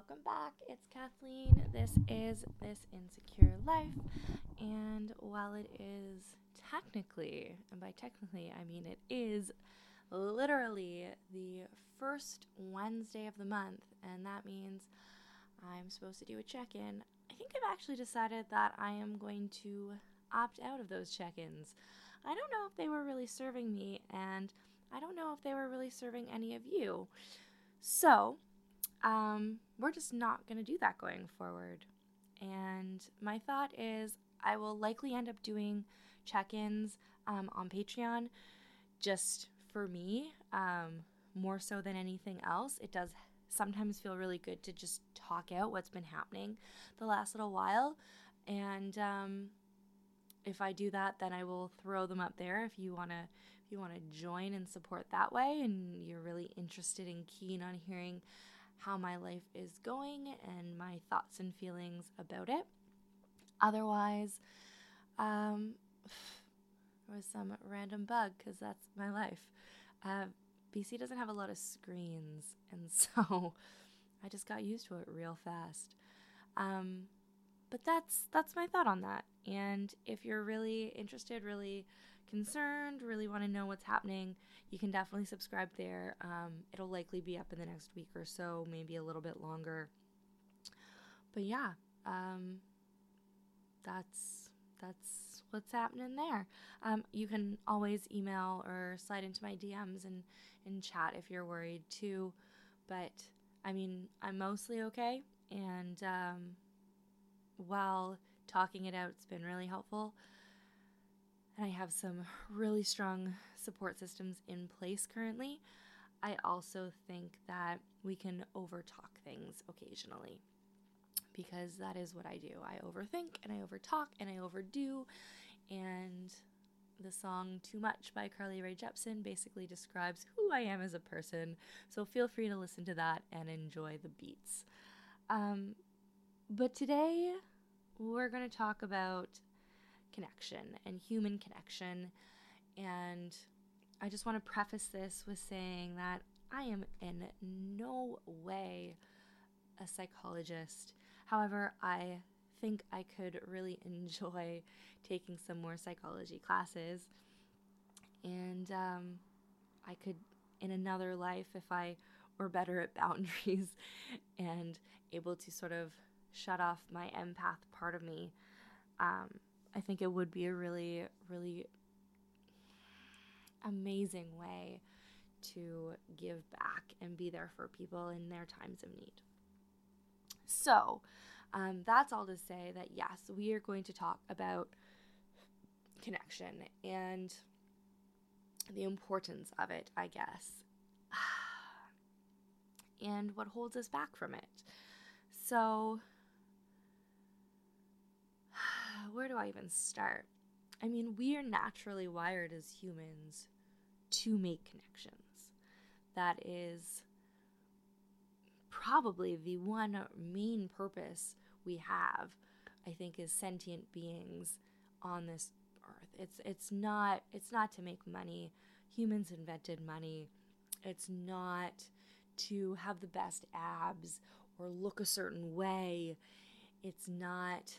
welcome back. It's Kathleen. This is This Insecure Life. And while it is technically, and by technically I mean it is literally the first Wednesday of the month, and that means I'm supposed to do a check in. I think I've actually decided that I am going to opt out of those check ins. I don't know if they were really serving me, and I don't know if they were really serving any of you. So, um, we're just not going to do that going forward. And my thought is, I will likely end up doing check ins um, on Patreon just for me, um, more so than anything else. It does sometimes feel really good to just talk out what's been happening the last little while. And um, if I do that, then I will throw them up there if you want to if you want to join and support that way and you're really interested and keen on hearing how my life is going and my thoughts and feelings about it. Otherwise, um, there was some random bug because that's my life. Uh, BC doesn't have a lot of screens, and so I just got used to it real fast. Um, but that's that's my thought on that. And if you're really interested, really concerned, really want to know what's happening, you can definitely subscribe there. Um, it'll likely be up in the next week or so, maybe a little bit longer. But yeah, um, that's that's what's happening there. Um, you can always email or slide into my DMs and and chat if you're worried too. But I mean, I'm mostly okay, and um, while talking it out, it's been really helpful. And I have some really strong support systems in place currently. I also think that we can overtalk things occasionally because that is what I do. I overthink and I overtalk and I overdo. And the song Too Much by Carly Rae Jepsen basically describes who I am as a person. So feel free to listen to that and enjoy the beats. Um, but today we're going to talk about connection and human connection. And I just want to preface this with saying that I am in no way a psychologist. However, I think I could really enjoy taking some more psychology classes. And um, I could, in another life, if I were better at boundaries and able to sort of shut off my empath part of me, um, I think it would be a really, really amazing way to give back and be there for people in their times of need. So, um, that's all to say that yes, we are going to talk about connection and the importance of it, I guess, and what holds us back from it. So, where do I even start? I mean, we are naturally wired as humans to make connections. That is probably the one main purpose we have, I think, as sentient beings on this earth. It's it's not it's not to make money. Humans invented money. It's not to have the best abs or look a certain way. It's not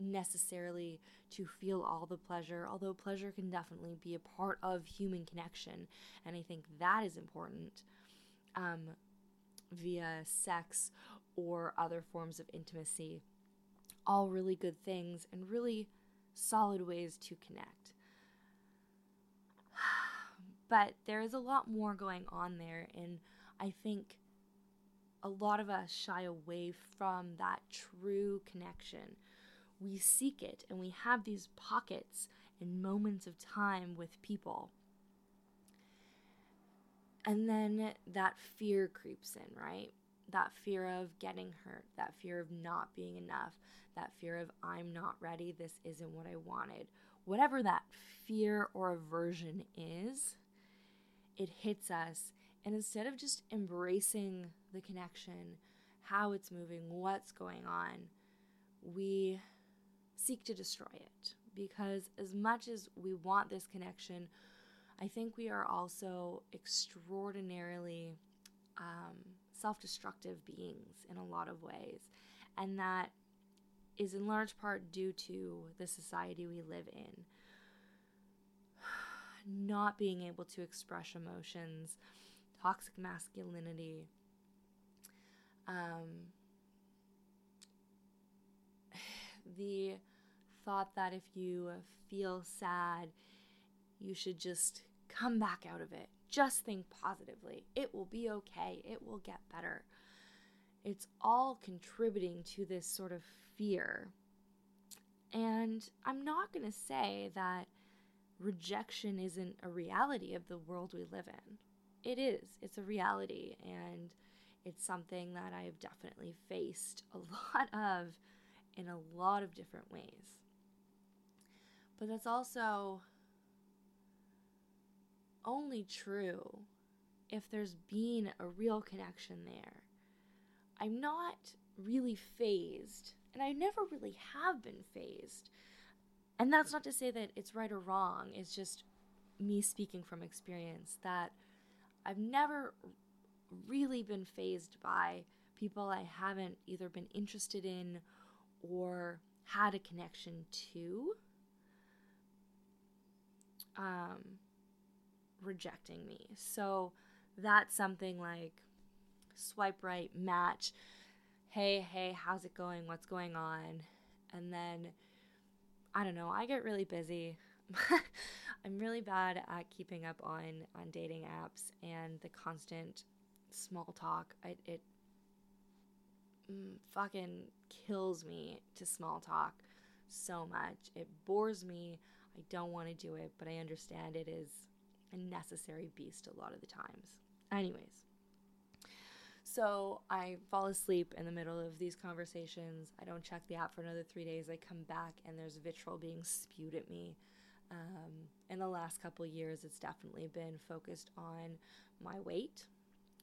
necessarily to feel all the pleasure, although pleasure can definitely be a part of human connection. And I think that is important um, via sex or other forms of intimacy. All really good things and really solid ways to connect. But there is a lot more going on there, and I think a lot of us shy away from that true connection we seek it and we have these pockets and moments of time with people. And then that fear creeps in, right? That fear of getting hurt, that fear of not being enough, that fear of I'm not ready, this isn't what I wanted. Whatever that fear or aversion is, it hits us. And instead of just embracing the connection, how it's moving, what's going on, we seek to destroy it. Because as much as we want this connection, I think we are also extraordinarily um, self destructive beings in a lot of ways. And that is in large part due to the society we live in. Not being able to express emotions, toxic masculinity, um, the thought that if you feel sad, you should just come back out of it. Just think positively. It will be okay. It will get better. It's all contributing to this sort of fear. And I'm not going to say that rejection isn't a reality of the world we live in. It is. It's a reality. And it's something that I've definitely faced a lot of in a lot of different ways. But that's also only true if there's been a real connection there. I'm not really phased, and I never really have been phased. And that's not to say that it's right or wrong, it's just me speaking from experience that I've never really been phased by people I haven't either been interested in or had a connection to um, rejecting me. So that's something like swipe right, match, hey, hey, how's it going? What's going on? And then, I don't know, I get really busy. I'm really bad at keeping up on, on dating apps and the constant small talk. I, it mm, fucking kills me to small talk so much. It bores me. I don't want to do it, but I understand it is a necessary beast a lot of the times. Anyways, so I fall asleep in the middle of these conversations. I don't check the app for another three days. I come back and there's vitriol being spewed at me. Um, in the last couple years, it's definitely been focused on my weight.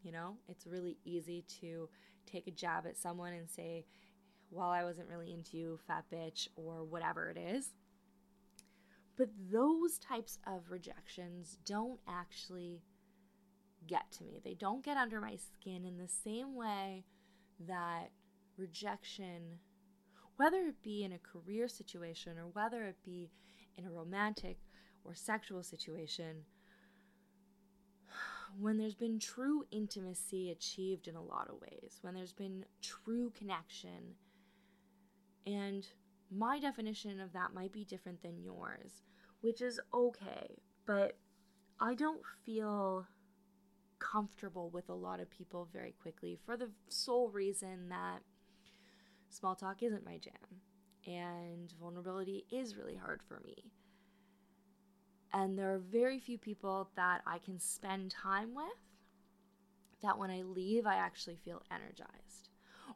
You know, it's really easy to take a jab at someone and say, well, I wasn't really into you, fat bitch, or whatever it is. But those types of rejections don't actually get to me. They don't get under my skin in the same way that rejection, whether it be in a career situation or whether it be in a romantic or sexual situation, when there's been true intimacy achieved in a lot of ways, when there's been true connection, and my definition of that might be different than yours, which is okay, but I don't feel comfortable with a lot of people very quickly for the sole reason that small talk isn't my jam and vulnerability is really hard for me. And there are very few people that I can spend time with that when I leave, I actually feel energized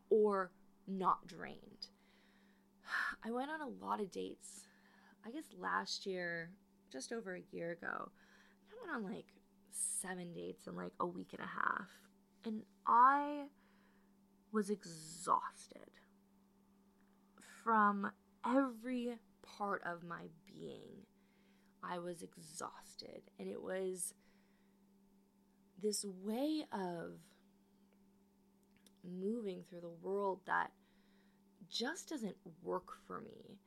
or not drained. I went on a lot of dates, I guess last year, just over a year ago. I went on like seven dates in like a week and a half. And I was exhausted from every part of my being. I was exhausted. And it was this way of moving through the world that just doesn't work for me.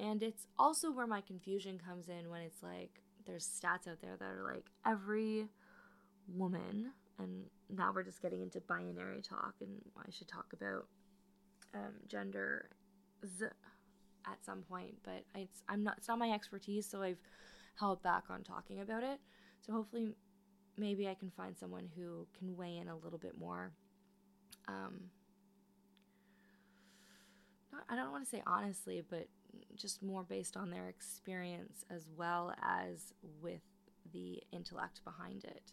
And it's also where my confusion comes in when it's like there's stats out there that are like every woman, and now we're just getting into binary talk, and I should talk about um, gender at some point, but it's I'm not it's not my expertise, so I've held back on talking about it. So hopefully, maybe I can find someone who can weigh in a little bit more. Um, I don't want to say honestly, but just more based on their experience as well as with the intellect behind it,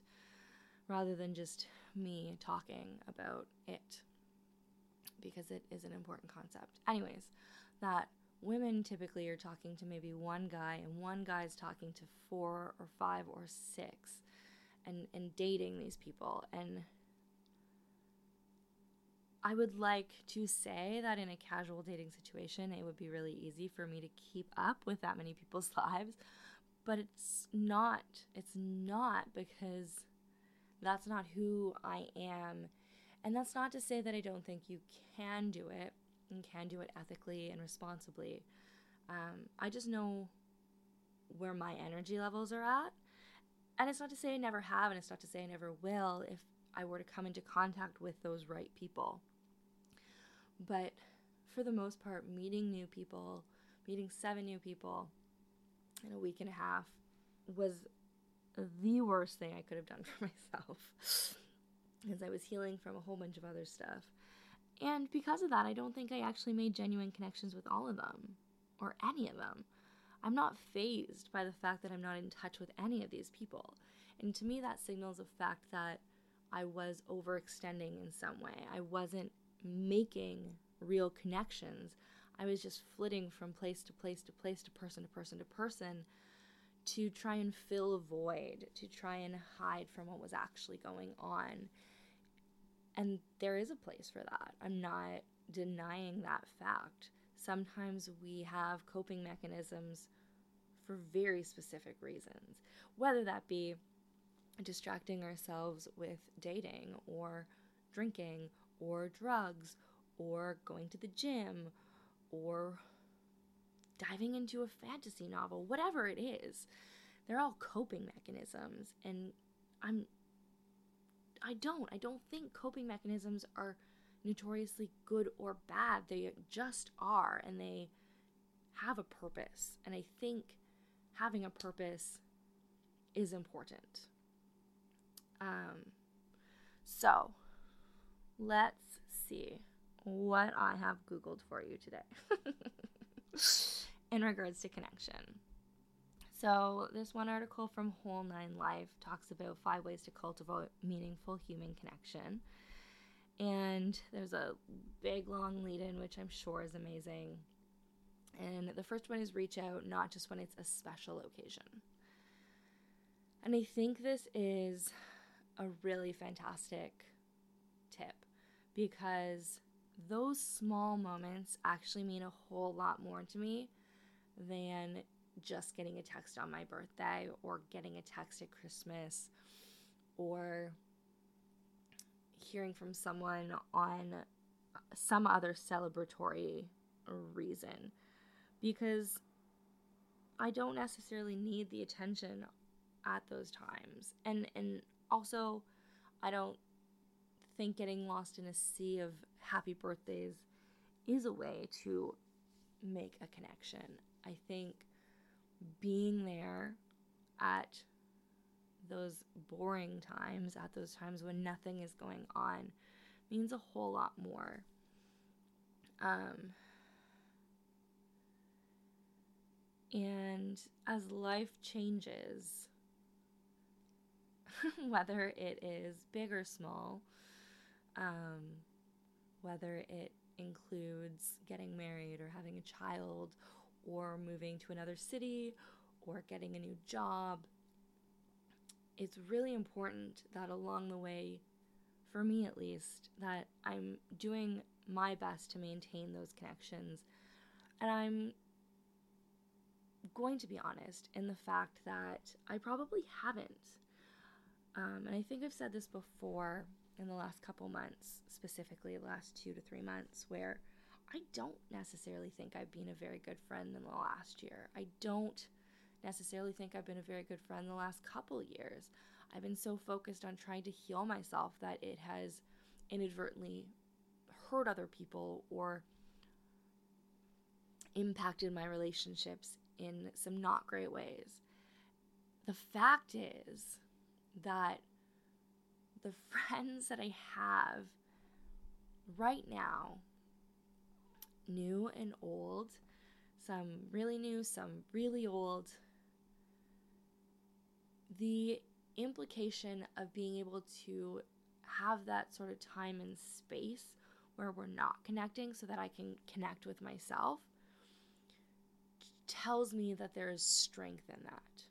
rather than just me talking about it because it is an important concept. Anyways, that women typically are talking to maybe one guy and one guy is talking to four or five or six and and dating these people and I would like to say that in a casual dating situation, it would be really easy for me to keep up with that many people's lives, but it's not. It's not because that's not who I am. And that's not to say that I don't think you can do it and can do it ethically and responsibly. Um, I just know where my energy levels are at. And it's not to say I never have, and it's not to say I never will if I were to come into contact with those right people. But for the most part, meeting new people, meeting seven new people in a week and a half was the worst thing I could have done for myself because I was healing from a whole bunch of other stuff. And because of that, I don't think I actually made genuine connections with all of them or any of them. I'm not phased by the fact that I'm not in touch with any of these people. And to me, that signals a fact that I was overextending in some way. I wasn't making real connections. I was just flitting from place to place to place to person to person to person to try and fill a void, to try and hide from what was actually going on. And there is a place for that. I'm not denying that fact. Sometimes we have coping mechanisms for very specific reasons, whether that be distracting ourselves with dating or drinking or drugs or going to the gym or diving into a fantasy novel, whatever it is. They're all coping mechanisms and I'm I don't. I don't think coping mechanisms are notoriously good or bad. They just are and they have a purpose. And I think having a purpose is important. Um, so let's see what I have Googled for you today in regards to connection. So, this one article from Whole Nine Life talks about five ways to cultivate meaningful human connection. And there's a big long lead in, which I'm sure is amazing. And the first one is reach out, not just when it's a special occasion. And I think this is a really fantastic because those small moments actually mean a whole lot more to me than just getting a text on my birthday or getting a text at Christmas or hearing from someone on some other celebratory reason because I don't necessarily need the attention at those times. And and also I don't think getting lost in a sea of happy birthdays is a way to make a connection. I think being there at those boring times, at those times when nothing is going on, means a whole lot more. Um, and as life changes, whether it is big or small, um, whether it includes getting married or having a child or moving to another city or getting a new job, it's really important that along the way, for me at least, that I'm doing my best to maintain those connections. And I'm going to be honest in the fact that I probably haven't. Um, and I think I've said this before in the last couple months, specifically the last two to three months, where I don't necessarily think I've been a very good friend in the last year. I don't necessarily think I've been a very good friend in the last couple years. I've been so focused on trying to heal myself that it has inadvertently hurt other people or impacted my relationships in some not great ways. The fact is that the friends that I have right now, new and old, some really new, some really old, the implication of being able to have that sort of time and space where we're not connecting so that I can connect with myself tells me that there is strength in that.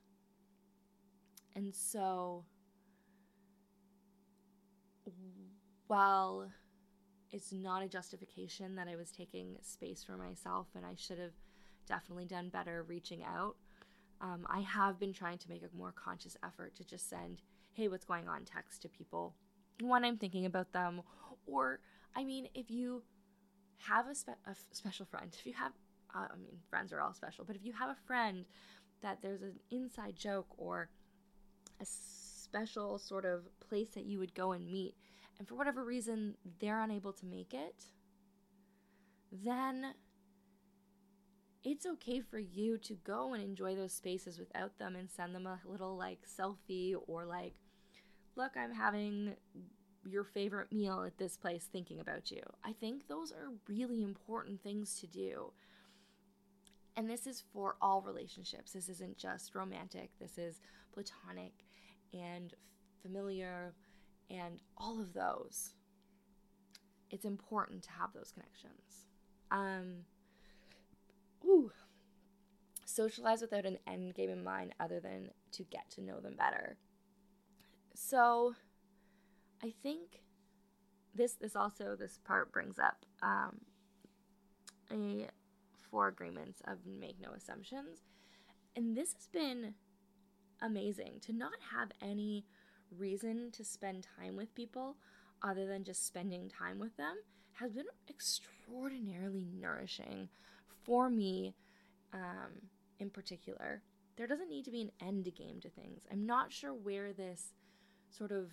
And so, while it's not a justification that I was taking space for myself and I should have definitely done better reaching out, um, I have been trying to make a more conscious effort to just send, hey, what's going on? text to people. When I'm thinking about them. Or, I mean, if you have a, spe- a f- special friend, if you have, uh, I mean, friends are all special, but if you have a friend that there's an inside joke or a special sort of place that you would go and meet, and for whatever reason they're unable to make it, then it's okay for you to go and enjoy those spaces without them and send them a little like selfie or like, look, I'm having your favorite meal at this place thinking about you. I think those are really important things to do. And this is for all relationships. This isn't just romantic, this is platonic and familiar and all of those. It's important to have those connections. Um, ooh, socialize without an end game in mind other than to get to know them better. So, I think this this also this part brings up um, a four agreements of make no assumptions, and this has been amazing to not have any reason to spend time with people other than just spending time with them has been extraordinarily nourishing for me um, in particular. There doesn't need to be an end game to things. I'm not sure where this sort of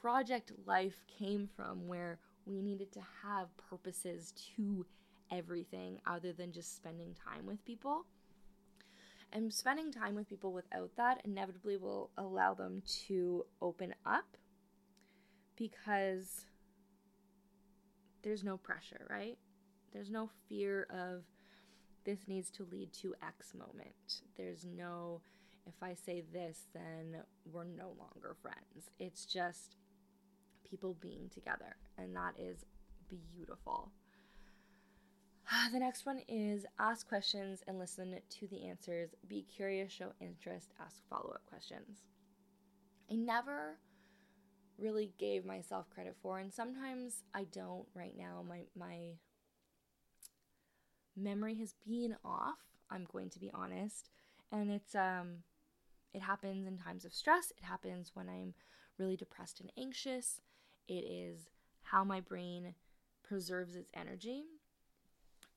project life came from, where we needed to have purposes to everything other than just spending time with people. And spending time with people without that inevitably will allow them to open up because there's no pressure, right? There's no fear of this needs to lead to X moment. There's no, if I say this, then we're no longer friends. It's just people being together, and that is beautiful. The next one is ask questions and listen to the answers. Be curious, show interest, ask follow up questions. I never really gave myself credit for, and sometimes I don't right now. My, my memory has been off, I'm going to be honest. And it's, um, it happens in times of stress, it happens when I'm really depressed and anxious. It is how my brain preserves its energy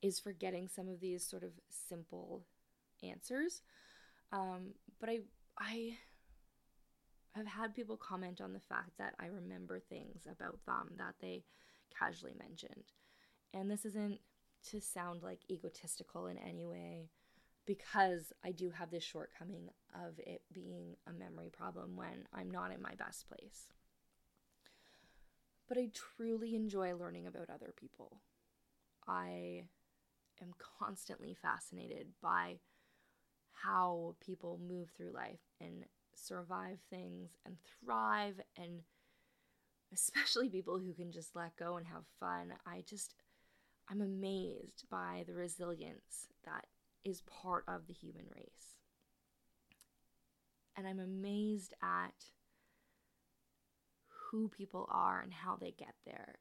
is forgetting some of these sort of simple answers. Um, but I I have had people comment on the fact that I remember things about them that they casually mentioned. And this isn't to sound like egotistical in any way because I do have this shortcoming of it being a memory problem when I'm not in my best place. But I truly enjoy learning about other people. I am constantly fascinated by how people move through life and survive things and thrive and especially people who can just let go and have fun. I just I'm amazed by the resilience that is part of the human race. And I'm amazed at who people are and how they get there.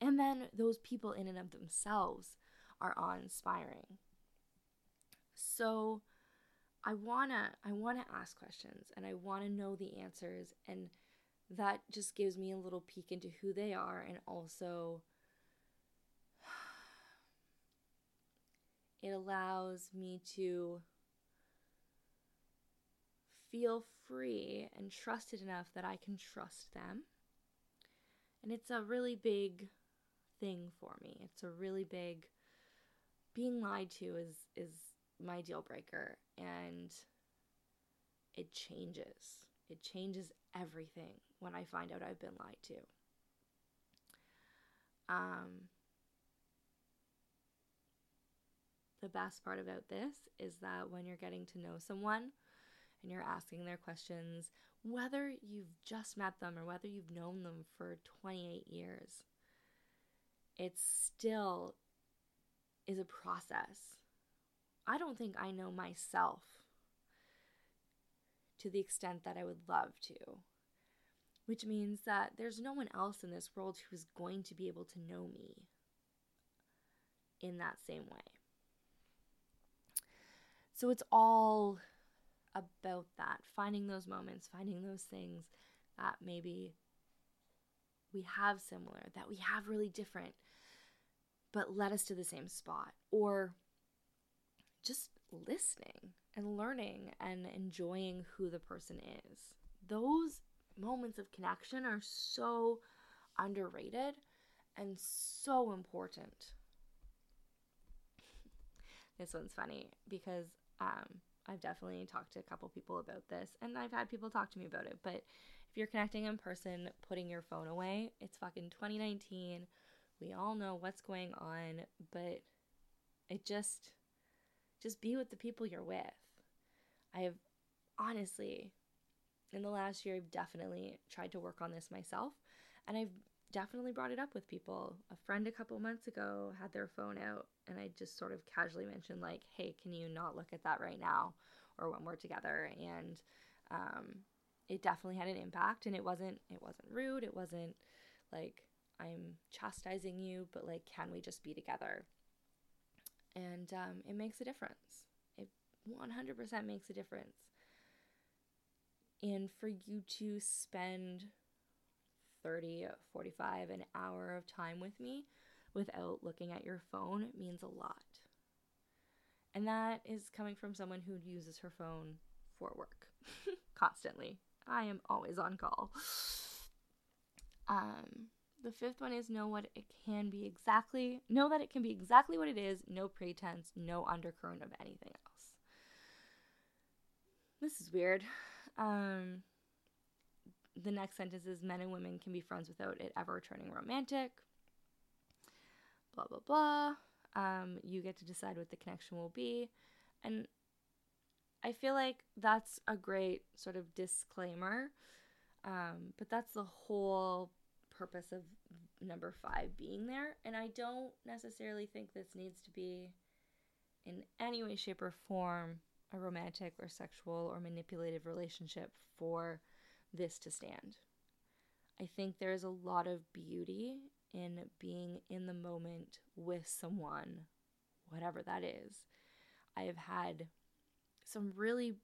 And then those people in and of themselves are awe-inspiring. So I wanna I wanna ask questions and I wanna know the answers and that just gives me a little peek into who they are and also it allows me to feel free and trusted enough that I can trust them. And it's a really big thing for me. It's a really big being lied to is is my deal breaker and it changes. It changes everything when I find out I've been lied to. Um the best part about this is that when you're getting to know someone and you're asking their questions, whether you've just met them or whether you've known them for 28 years, it's still is a process. I don't think I know myself to the extent that I would love to, which means that there's no one else in this world who's going to be able to know me in that same way. So it's all about that, finding those moments, finding those things that maybe we have similar, that we have really different, but led us to the same spot. Or just listening and learning and enjoying who the person is. Those moments of connection are so underrated and so important. this one's funny because um, I've definitely talked to a couple people about this and I've had people talk to me about it. But if you're connecting in person, putting your phone away, it's fucking 2019. We all know what's going on, but it just just be with the people you're with. I have honestly in the last year I've definitely tried to work on this myself and I've definitely brought it up with people. A friend a couple months ago had their phone out and I just sort of casually mentioned like, "Hey, can you not look at that right now or when we're together?" And um, it definitely had an impact and it wasn't it wasn't rude. It wasn't like I'm chastising you, but like can we just be together? And um, it makes a difference. It 100% makes a difference. And for you to spend 30, 45, an hour of time with me without looking at your phone means a lot. And that is coming from someone who uses her phone for work constantly. I am always on call. Um, the fifth one is know what it can be exactly, know that it can be exactly what it is, no pretense, no undercurrent of anything else. This is weird. Um, the next sentence is men and women can be friends without it ever turning romantic. Blah, blah, blah. Um, you get to decide what the connection will be. And I feel like that's a great sort of disclaimer. Um, but that's the whole purpose of number five being there. And I don't necessarily think this needs to be in any way, shape, or form a romantic or sexual or manipulative relationship for this to stand. I think there's a lot of beauty in being in the moment with someone, whatever that is. I have had some really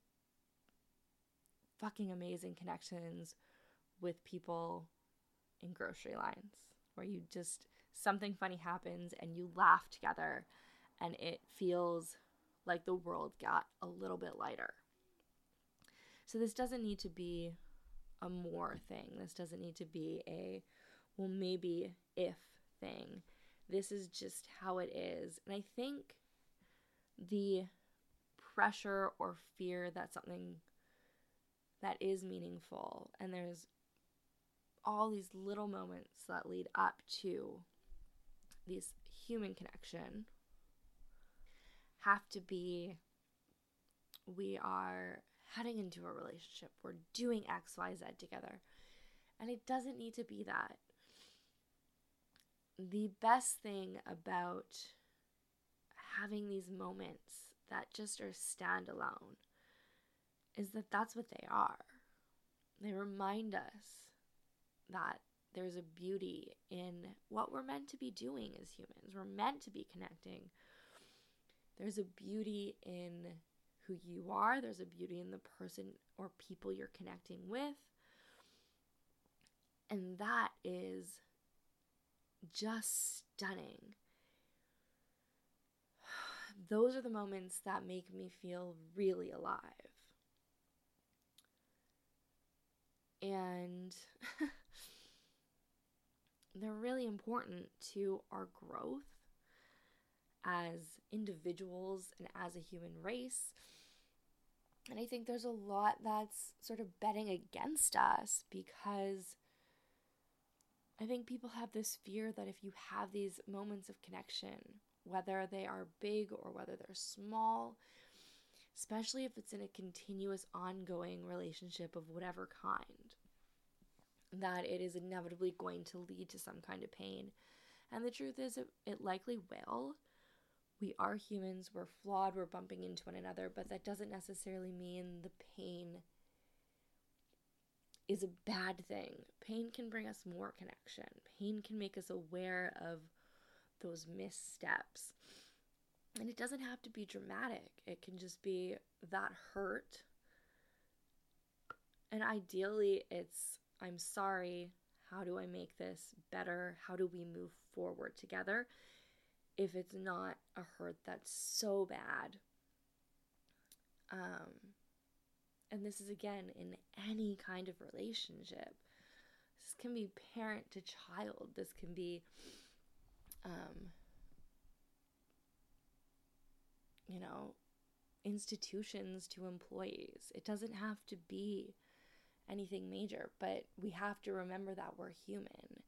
fucking amazing connections with people in grocery lines where you just something funny happens and you laugh together and it feels like the world got a little bit lighter. So this doesn't need to be a more thing. This doesn't need to be a well maybe if thing. This is just how it is. And I think the pressure or fear that something that is meaningful and there's all these little moments that lead up to this human connection have to be we are heading into a relationship, we're doing XYZ together. And it doesn't need to be that. The best thing about having these moments that just are standalone is that that's what they are. They remind us that there's a beauty in what we're meant to be doing as humans. We're meant to be connecting. There's a beauty in who you are, there's a beauty in the person or people you're connecting with. And that is just stunning. Those are the moments that make me feel really alive. And they're really important to our growth as individuals and as a human race. And I think there's a lot that's sort of betting against us because I think people have this fear that if you have these moments of connection, whether they are big or whether they're small, especially if it's in a continuous, ongoing relationship of whatever kind, that it is inevitably going to lead to some kind of pain. And the truth is, it, it likely will. We are humans, we're flawed, we're bumping into one another, but that doesn't necessarily mean the pain is a bad thing. Pain can bring us more connection, pain can make us aware of those missteps. And it doesn't have to be dramatic, it can just be that hurt. And ideally, it's I'm sorry. how do I make this better? How do we move forward together? If it's not a hurt that's so bad. Um, and this is again in any kind of relationship. This can be parent to child. This can be, um, you know, institutions to employees. It doesn't have to be anything major, but we have to remember that we're human.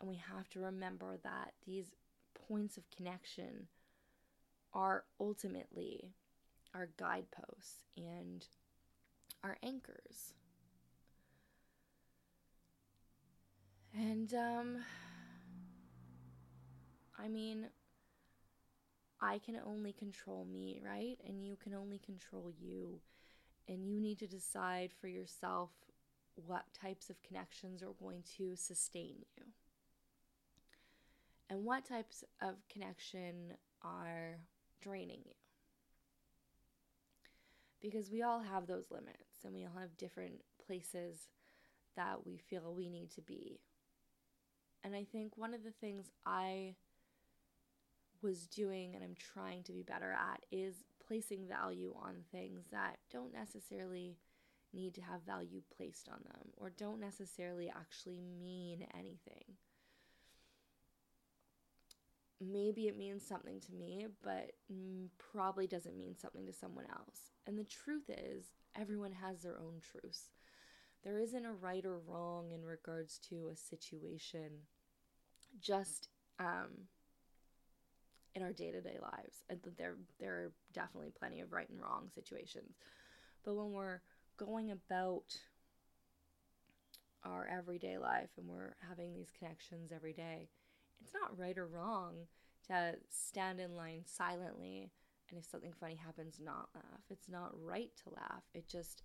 And we have to remember that these points of connection are ultimately our guideposts and our anchors. And, um, I mean, I can only control me, right? And you can only control you. And you need to decide for yourself what types of connections are going to sustain you and what types of connection are draining you. Because we all have those limits and we all have different places that we feel we need to be. And I think one of the things I was doing and I'm trying to be better at is placing value on things that don't necessarily need to have value placed on them or don't necessarily actually mean anything. Maybe it means something to me, but probably doesn't mean something to someone else. And the truth is, everyone has their own truths. There isn't a right or wrong in regards to a situation, just um, in our day to day lives. And there, there are definitely plenty of right and wrong situations. But when we're going about our everyday life and we're having these connections every day, it's not right or wrong to stand in line silently and if something funny happens, not laugh. It's not right to laugh. It just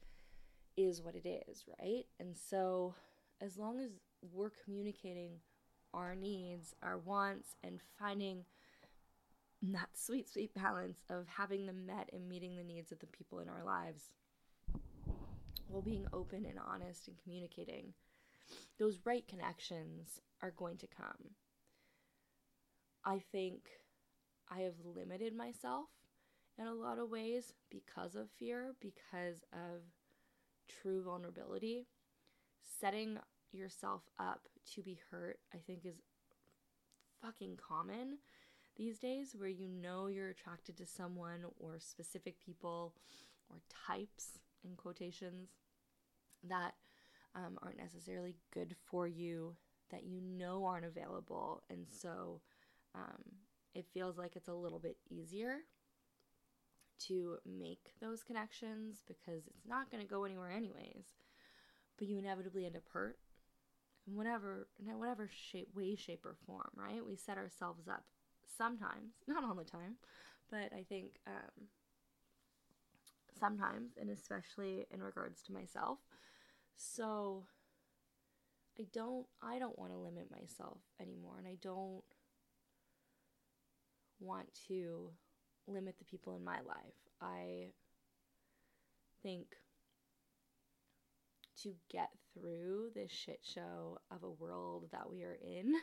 is what it is, right? And so, as long as we're communicating our needs, our wants, and finding that sweet, sweet balance of having them met and meeting the needs of the people in our lives, while being open and honest and communicating, those right connections are going to come. I think I have limited myself in a lot of ways because of fear, because of true vulnerability. Setting yourself up to be hurt, I think, is fucking common these days where you know you're attracted to someone or specific people or types in quotations that um, aren't necessarily good for you, that you know aren't available. And so um, it feels like it's a little bit easier to make those connections because it's not going to go anywhere anyways. But you inevitably end up hurt in whatever, in whatever shape, way, shape, or form, right? We set ourselves up sometimes, not all the time, but I think um, sometimes, and especially in regards to myself. So I don't I don't want to limit myself anymore and I don't want to limit the people in my life. I think to get through this shit show of a world that we are in,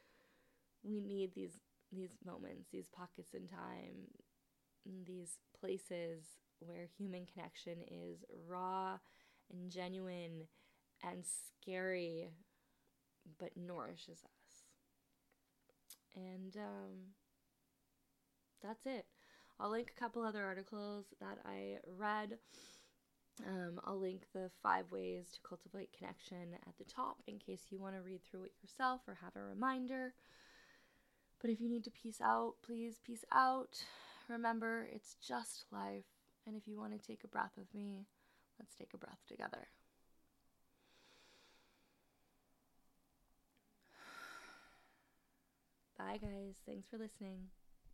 we need these these moments, these pockets in time, these places where human connection is raw and genuine and scary, but nourishes us. And um, that's it. I'll link a couple other articles that I read. Um, I'll link the five ways to cultivate connection at the top in case you want to read through it yourself or have a reminder. But if you need to peace out, please peace out. Remember, it's just life. And if you want to take a breath with me, let's take a breath together. Bye, guys. Thanks for listening.